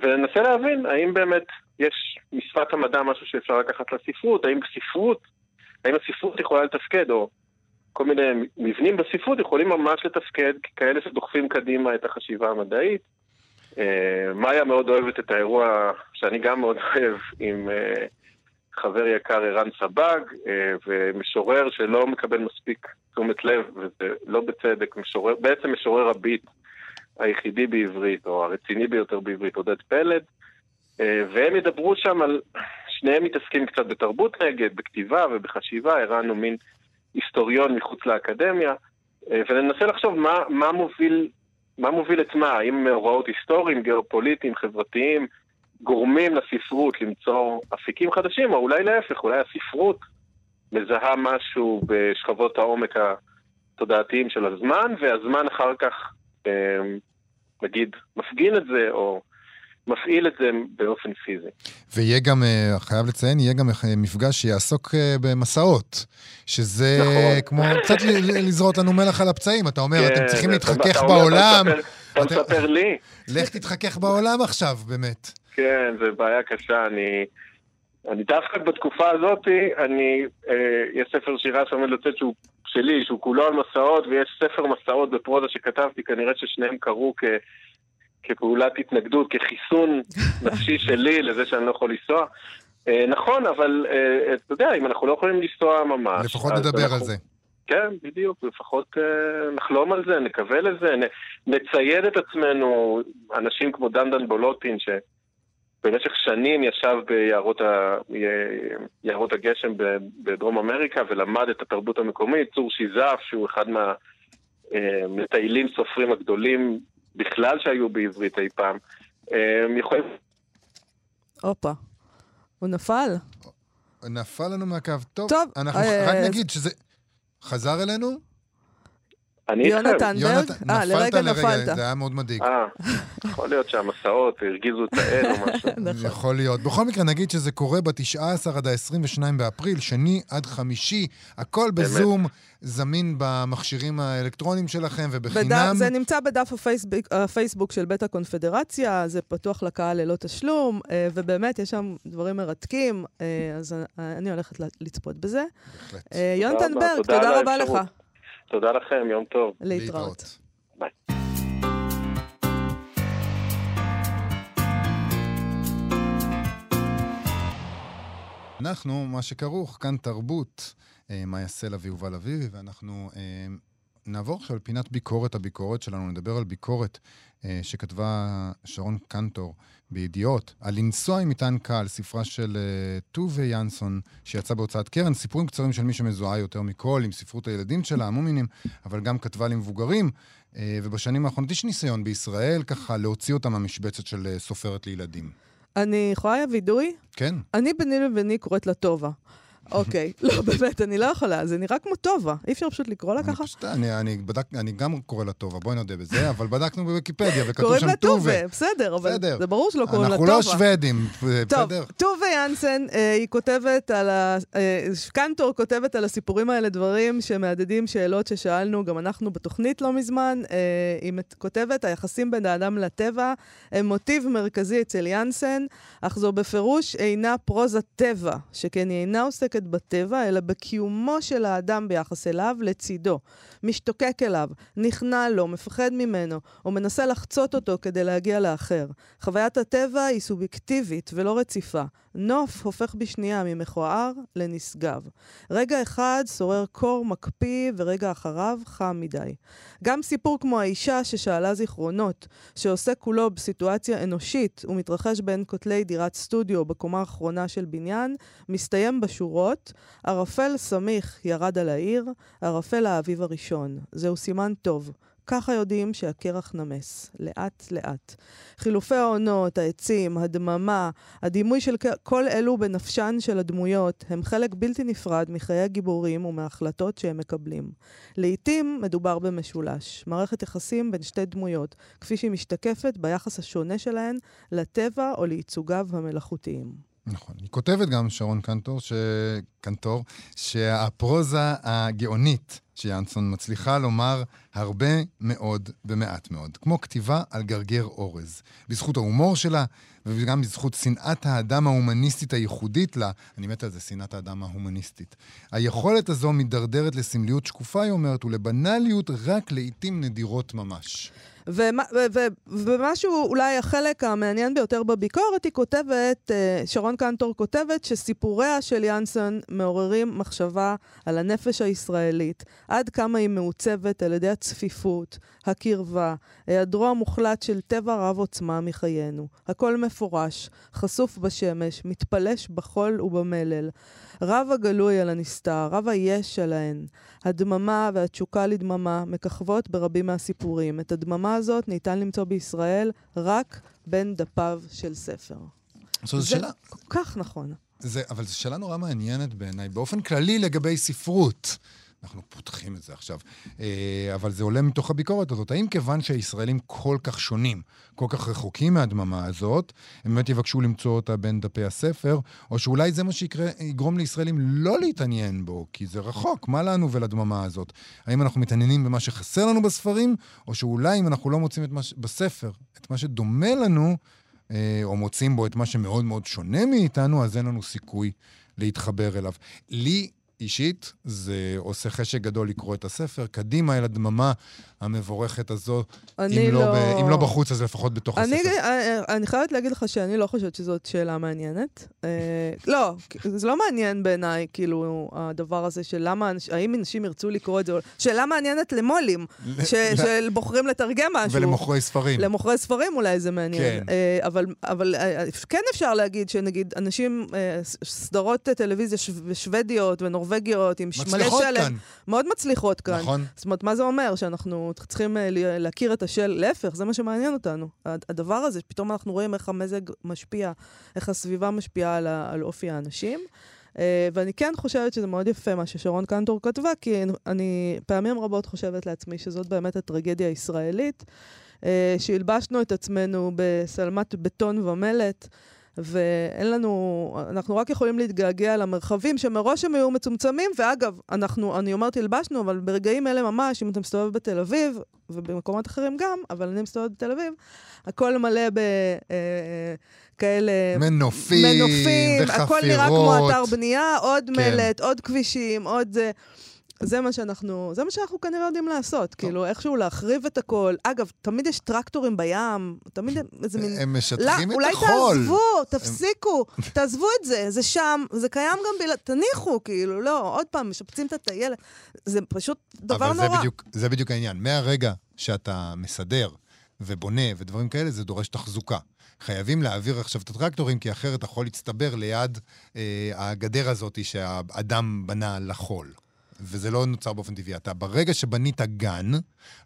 וננסה להבין האם באמת יש משפת המדע משהו שאפשר לקחת לספרות, האם ספרות, האם הספרות יכולה לתפקד, או כל מיני מבנים בספרות יכולים ממש לתפקד ככאלה שדוחפים קדימה את החשיבה המדעית. אה, מאיה מאוד אוהבת את האירוע שאני גם מאוד אוהב עם אה, חבר יקר ערן סבג, אה, ומשורר שלא מקבל מספיק תשומת לב, וזה לא בצדק, משורר, בעצם משורר הביט היחידי בעברית, או הרציני ביותר בעברית, עודד פלד, והם ידברו שם על, שניהם מתעסקים קצת בתרבות נגד, בכתיבה ובחשיבה, ערן הוא מין היסטוריון מחוץ לאקדמיה, אה, וננסה לחשוב מה, מה מוביל מה מוביל את מה? האם מאורעות היסטוריים, גיאופוליטיים, חברתיים, גורמים לספרות למצוא אפיקים חדשים, או אולי להפך, אולי הספרות מזהה משהו בשכבות העומק התודעתיים של הזמן, והזמן אחר כך, אה, נגיד, מפגין את זה, או מפעיל את זה באופן פיזי. ויהיה גם, אה, חייב לציין, יהיה גם אה, מפגש שיעסוק אה, במסעות. שזה נכון. כמו קצת לזרות לנו מלח על הפצעים. אתה אומר, אתם כן, צריכים אתה- להתחכך אתה בעולם. אתה אתם- מספר לי? לך תתחכך בעולם עכשיו, באמת. כן, זו בעיה קשה. אני, אני דווקא בתקופה הזאת, אני, אה, יש ספר שירה שעומד לצאת שהוא שלי, שהוא כולו על מסעות, ויש ספר מסעות בפרוזה שכתבתי, כנראה ששניהם קרו כ, כפעולת התנגדות, כחיסון נפשי שלי לזה שאני לא יכול לנסוע. אה, נכון, אבל אה, אתה יודע, אם אנחנו לא יכולים לנסוע ממש... לפחות נדבר אנחנו- על זה. כן, בדיוק, לפחות אה, נחלום על זה, נקווה לזה, נ, נצייד את עצמנו, אנשים כמו דנדן בולוטין, שבמשך שנים ישב ביערות ה, יערות הגשם בדרום אמריקה ולמד את התרבות המקומית, צור שיזף, שהוא אחד מהמטיילים סופרים הגדולים בכלל שהיו בעברית אי פעם. אה, יכולים... הופה. הוא נפל? נפל לנו מהקו. טוב, טוב, אנחנו אה, רק נגיד שזה... חזר אלינו? אני איתכם. יונתן ברג? אה, לרגע נפלת נפלת. לרגע, זה היה מאוד מדאיג. יכול להיות שהמסעות הרגיזו את האל או משהו. נכון. יכול להיות. בכל מקרה, נגיד שזה קורה ב-19 עד ה-22 באפריל, שני עד חמישי, הכל בזום, זמין במכשירים האלקטרוניים שלכם ובחינם. זה נמצא בדף הפייסבוק, הפייסבוק של בית הקונפדרציה, זה פתוח לקהל ללא תשלום, אה, ובאמת יש שם דברים מרתקים, אה, אז אה, אני הולכת לצפות בזה. בהחלט. יונתן ברג, תודה רבה לך. תודה לכם, יום טוב. להתראות. ביי. אנחנו, מה שכרוך, כאן תרבות, אה, מאיה סלע ויובל אביבי, ואנחנו אה, נעבור עכשיו לפינת ביקורת הביקורת שלנו, נדבר על ביקורת אה, שכתבה שרון קנטור בידיעות, על לנסוע עם מטען קל, ספרה של אה, טובה ינסון, שיצא בהוצאת קרן, סיפורים קצרים של מי שמזוהה יותר מכל, עם ספרות הילדים שלה, המומינים, אבל גם כתבה למבוגרים. אה, ובשנים האחרונות יש ניסיון בישראל ככה להוציא אותה מהמשבצת של סופרת לילדים. אני יכולה וידוי? כן? אני ביני לביני קוראת לה טובה. אוקיי, לא, באמת, אני לא יכולה, זה נראה כמו טובה. אי אפשר פשוט לקרוא לה אני ככה? אני, אני, בדק, אני גם קורא לה טובה, בואי נודה בזה, אבל בדקנו בוויקיפדיה וכתוב קוראים שם לה טובה. בסדר, אבל בסדר. זה ברור שלא קוראים לה אנחנו טובה. לא שוודים, טוב, בסדר? טובה ינסן, אה, היא כותבת על ה... אה, קנטור כותבת על הסיפורים האלה דברים שמהדהדים שאלות ששאלנו גם אנחנו בתוכנית לא מזמן. אה, היא כותבת, היחסים בין האדם לטבע הם מוטיב מרכזי אצל ינסן, אך זו בפירוש אינה פרוזה טבע, שכן היא אינה עוסקת בטבע, אלא בקיומו של האדם ביחס אליו לצידו. משתוקק אליו, נכנע לו, מפחד ממנו, או מנסה לחצות אותו כדי להגיע לאחר. חוויית הטבע היא סובייקטיבית ולא רציפה. נוף הופך בשנייה ממכוער לנשגב. רגע אחד שורר קור מקפיא ורגע אחריו חם מדי. גם סיפור כמו האישה ששאלה זיכרונות, שעוסק כולו בסיטואציה אנושית ומתרחש בין כותלי דירת סטודיו בקומה האחרונה של בניין, מסתיים בשורות ערפל סמיך ירד על העיר, ערפל האביב הראשון. זהו סימן טוב. ככה יודעים שהקרח נמס, לאט-לאט. חילופי העונות, העצים, הדממה, הדימוי של כל אלו בנפשן של הדמויות, הם חלק בלתי נפרד מחיי הגיבורים ומההחלטות שהם מקבלים. לעתים מדובר במשולש, מערכת יחסים בין שתי דמויות, כפי שהיא משתקפת ביחס השונה שלהן לטבע או לייצוגיו המלאכותיים. נכון. היא כותבת גם, שרון קנטור, ש... קנטור, שהפרוזה הגאונית שיאנסון מצליחה לומר הרבה מאוד במעט מאוד, כמו כתיבה על גרגר אורז. בזכות ההומור שלה, וגם בזכות שנאת האדם ההומניסטית הייחודית לה, אני מת על זה, שנאת האדם ההומניסטית. היכולת הזו מידרדרת לסמליות שקופה, היא אומרת, ולבנאליות רק לעיתים נדירות ממש. ומשהו, אולי החלק המעניין ביותר בביקורת, היא כותבת, אה, שרון קנטור כותבת, שסיפוריה של יאנסון מעוררים מחשבה על הנפש הישראלית, עד כמה היא מעוצבת על ידי הצפיפות, הקרבה, היעדרו המוחלט של טבע רב עוצמה מחיינו. הכל מפורש, חשוף בשמש, מתפלש בחול ובמלל. רב הגלוי על הנסתר, רב היש שלהן. הדממה והתשוקה לדממה מככבות ברבים מהסיפורים. את הדממה הזאת ניתן למצוא בישראל רק בין דפיו של ספר. זו זה שאלה, כל כך נכון. זה, אבל זו שאלה נורא מעניינת בעיניי, באופן כללי לגבי ספרות. אנחנו פותחים את זה עכשיו. אה, אבל זה עולה מתוך הביקורת הזאת. האם כיוון שהישראלים כל כך שונים, כל כך רחוקים מהדממה הזאת, הם באמת יבקשו למצוא אותה בין דפי הספר, או שאולי זה מה שיקרה, יגרום לישראלים לא להתעניין בו, כי זה רחוק, מה לנו ולדממה הזאת? האם אנחנו מתעניינים במה שחסר לנו בספרים, או שאולי אם אנחנו לא מוצאים את מה ש... בספר, את מה שדומה לנו, אה, או מוצאים בו את מה שמאוד מאוד שונה מאיתנו, אז אין לנו סיכוי להתחבר אליו. לי אישית, זה עושה חשק גדול לקרוא את הספר. קדימה אל הדממה המבורכת הזו, אם לא, לא... ב, אם לא בחוץ, אז לפחות בתוך אני, הספר. אני, אני חייבת להגיד לך שאני לא חושבת שזאת שאלה מעניינת. אה, לא, זה לא מעניין בעיניי, כאילו, הדבר הזה של למה, האם אנשים ירצו לקרוא את זה, או- שאלה מעניינת למו"לים, ש, של בוחרים לתרגם משהו. ולמוכרי ספרים. למוכרי ספרים אולי זה מעניין. כן. אה, אבל, אבל אה, כן אפשר להגיד שנגיד אנשים, אה, סדרות טלוויזיה שו- שוודיות ונורבגיות עם מלא מצליחות שלם, כאן. מאוד מצליחות כאן. נכון. זאת אומרת, מה זה אומר? שאנחנו צריכים אה, להכיר את השל, להפך, זה מה שמעניין אותנו. הד- הדבר הזה, פתאום אנחנו רואים איך המזג משפיע, איך הסביבה משפיעה על, על אופי האנשים. אה, ואני כן חושבת שזה מאוד יפה מה ששרון קנטור כתבה, כי אני פעמים רבות חושבת לעצמי שזאת באמת הטרגדיה הישראלית, אה, שהלבשנו את עצמנו בשלמת בטון ומלט. ואין לנו, אנחנו רק יכולים להתגעגע למרחבים שמראש הם היו מצומצמים, ואגב, אנחנו, אני אומרת הלבשנו, אבל ברגעים אלה ממש, אם אתה מסתובב בתל אביב, ובמקומות אחרים גם, אבל אני מסתובבת בתל אביב, הכל מלא בכאלה... מנופים, מנופים, וחפירות. הכל נראה כמו אתר בנייה, עוד כן. מלט, עוד כבישים, עוד זה. זה מה שאנחנו, זה מה שאנחנו כנראה יודעים לעשות, כאילו איכשהו להחריב את הכל. אגב, תמיד יש טרקטורים בים, תמיד איזה מין... הם לא, משטחים את אולי החול. תעזבו, תפסיקו, תעזבו את זה, זה שם, זה קיים גם בלעד, תניחו, כאילו, לא, עוד פעם, משפצים את הטיילת, זה פשוט דבר אבל נורא. זה בדיוק, זה בדיוק העניין. מהרגע שאתה מסדר ובונה ודברים כאלה, זה דורש תחזוקה. חייבים להעביר עכשיו את הטרקטורים, כי אחרת החול יצטבר ליד אה, הגדר הזאת שהאדם בנה לחול. וזה לא נוצר באופן טבעי. אתה, ברגע שבנית גן,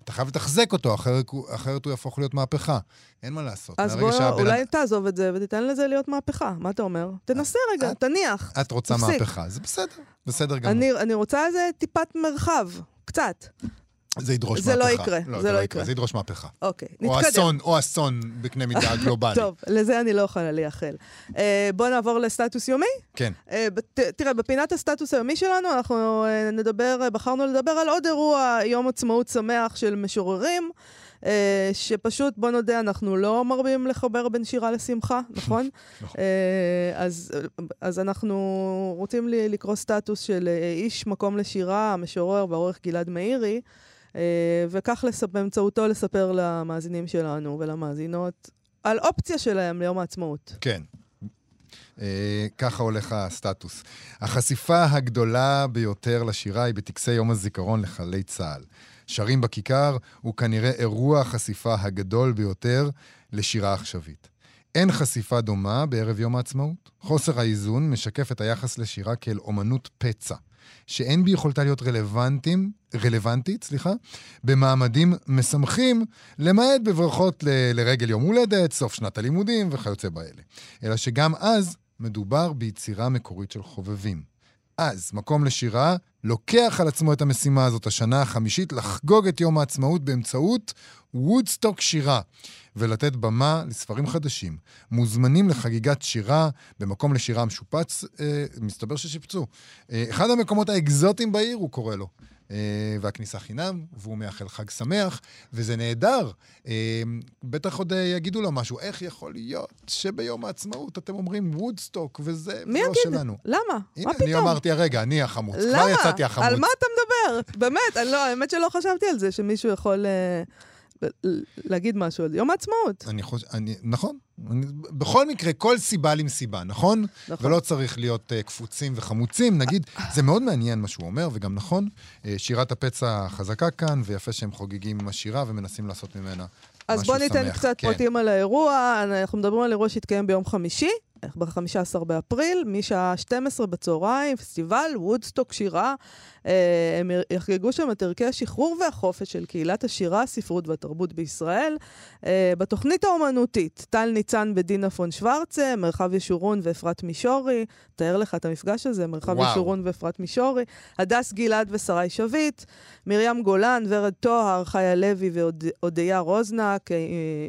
אתה חייב לתחזק אותו, אחרת, אחרת הוא יהפוך להיות מהפכה. אין מה לעשות. אז בוא, שהבן אולי אדם- תעזוב את זה ותיתן לזה להיות מהפכה, מה אתה אומר? תנסה רגע, את- תניח. את רוצה תפסיק. מהפכה, זה בסדר, בסדר גמור. אני, אני רוצה איזה טיפת מרחב, קצת. זה ידרוש זה מהפכה. לא יקרה, לא, זה לא יקרה. זה ידרוש מהפכה. אוקיי, או נתקדם. אסון, או אסון בקנה מידה גלובלי. טוב, לזה אני לא יכולה לייחל. אה, בוא נעבור לסטטוס יומי. כן. אה, בת- תראה, בפינת הסטטוס היומי שלנו, אנחנו אה, נדבר, אה, בחרנו לדבר על עוד אירוע, יום עצמאות שמח של משוררים, אה, שפשוט, בוא נודה, אנחנו לא מרבים לחבר בין שירה לשמחה, נכון? נכון. אה, אז, אז אנחנו רוצים לקרוא סטטוס של אה, איש מקום לשירה, המשורר והעורך גלעד מאירי, וכך לספ- באמצעותו לספר למאזינים שלנו ולמאזינות על אופציה שלהם ליום העצמאות. כן. אה, ככה הולך הסטטוס. החשיפה הגדולה ביותר לשירה היא בטקסי יום הזיכרון לחללי צה"ל. שרים בכיכר הוא כנראה אירוע החשיפה הגדול ביותר לשירה עכשווית. אין חשיפה דומה בערב יום העצמאות. חוסר האיזון משקף את היחס לשירה כאל אומנות פצע, שאין ביכולתה להיות רלוונטיים, רלוונטית, סליחה, במעמדים משמחים, למעט בברכות ל- לרגל יום הולדת, סוף שנת הלימודים וכיוצא באלה. אלא שגם אז מדובר ביצירה מקורית של חובבים. אז, מקום לשירה, לוקח על עצמו את המשימה הזאת, השנה החמישית, לחגוג את יום העצמאות באמצעות וודסטוק שירה, ולתת במה לספרים חדשים. מוזמנים לחגיגת שירה במקום לשירה המשופץ, אה, מסתבר ששיפצו. אה, אחד המקומות האקזוטיים בעיר, הוא קורא לו. אה, והכניסה חינם, והוא מאחל חג שמח, וזה נהדר. אה, בטח עוד אה, יגידו לו משהו, איך יכול להיות שביום העצמאות אתם אומרים וודסטוק, וזה מי לא יגיד? שלנו. למה? הנה, מה אני פתאום? אמרתי הרגע, אני החמוץ. כבר למה? יצאתי החמוץ. על מה אתה מדבר? באמת, אני לא, האמת שלא חשבתי על זה, שמישהו יכול ל- להגיד משהו על. יום העצמאות. אני חושב, אני, נכון. אני, בכל מקרה, כל סיבה למסיבה, נכון? נכון. ולא צריך להיות uh, קפוצים וחמוצים. נגיד, זה מאוד מעניין מה שהוא אומר, וגם נכון, uh, שירת הפצע חזקה כאן, ויפה שהם חוגגים עם השירה ומנסים לעשות ממנה אז משהו בוא ניתן שמח. קצת כן. פרטים על האירוע. אנחנו מדברים על אירוע שהתקיים ביום חמישי, ב-15 באפריל, משעה 12 בצהריים, פסטיבל וודסטוק שירה. אה, הם יחגגו שם את ערכי השחרור והחופש של קהילת השירה, הספרות והתרבות בישראל. אה, בתוכנית האומנותית, טל ניצן ודינה פון שוורצה, מרחב ישורון ואפרת מישורי. תאר לך את המפגש הזה, מרחב וואו. ישורון ואפרת מישורי. הדס גלעד ושרי שביט, מרים גולן, ורד טוהר, חיה לוי והודיה רוזנק, אה,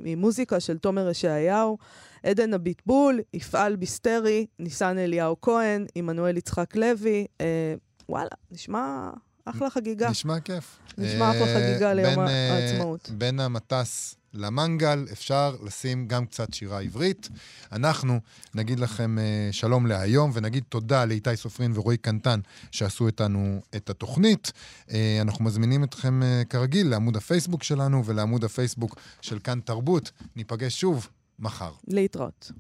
עם מוזיקה של תומר ישעיהו. עדן אביטבול, יפעל ביסטרי, ניסן אליהו כהן, עמנואל יצחק לוי. אה, וואלה, נשמע אחלה חגיגה. נשמע כיף. נשמע אחלה אה, חגיגה ליום אה, העצמאות. בין המטס למנגל אפשר לשים גם קצת שירה עברית. אנחנו נגיד לכם אה, שלום להיום, ונגיד תודה לאיתי סופרין ורועי קנטן שעשו איתנו את התוכנית. אנחנו מזמינים אתכם כרגיל לעמוד הפייסבוק שלנו ולעמוד הפייסבוק של כאן תרבות. ניפגש שוב מחר. להתראות.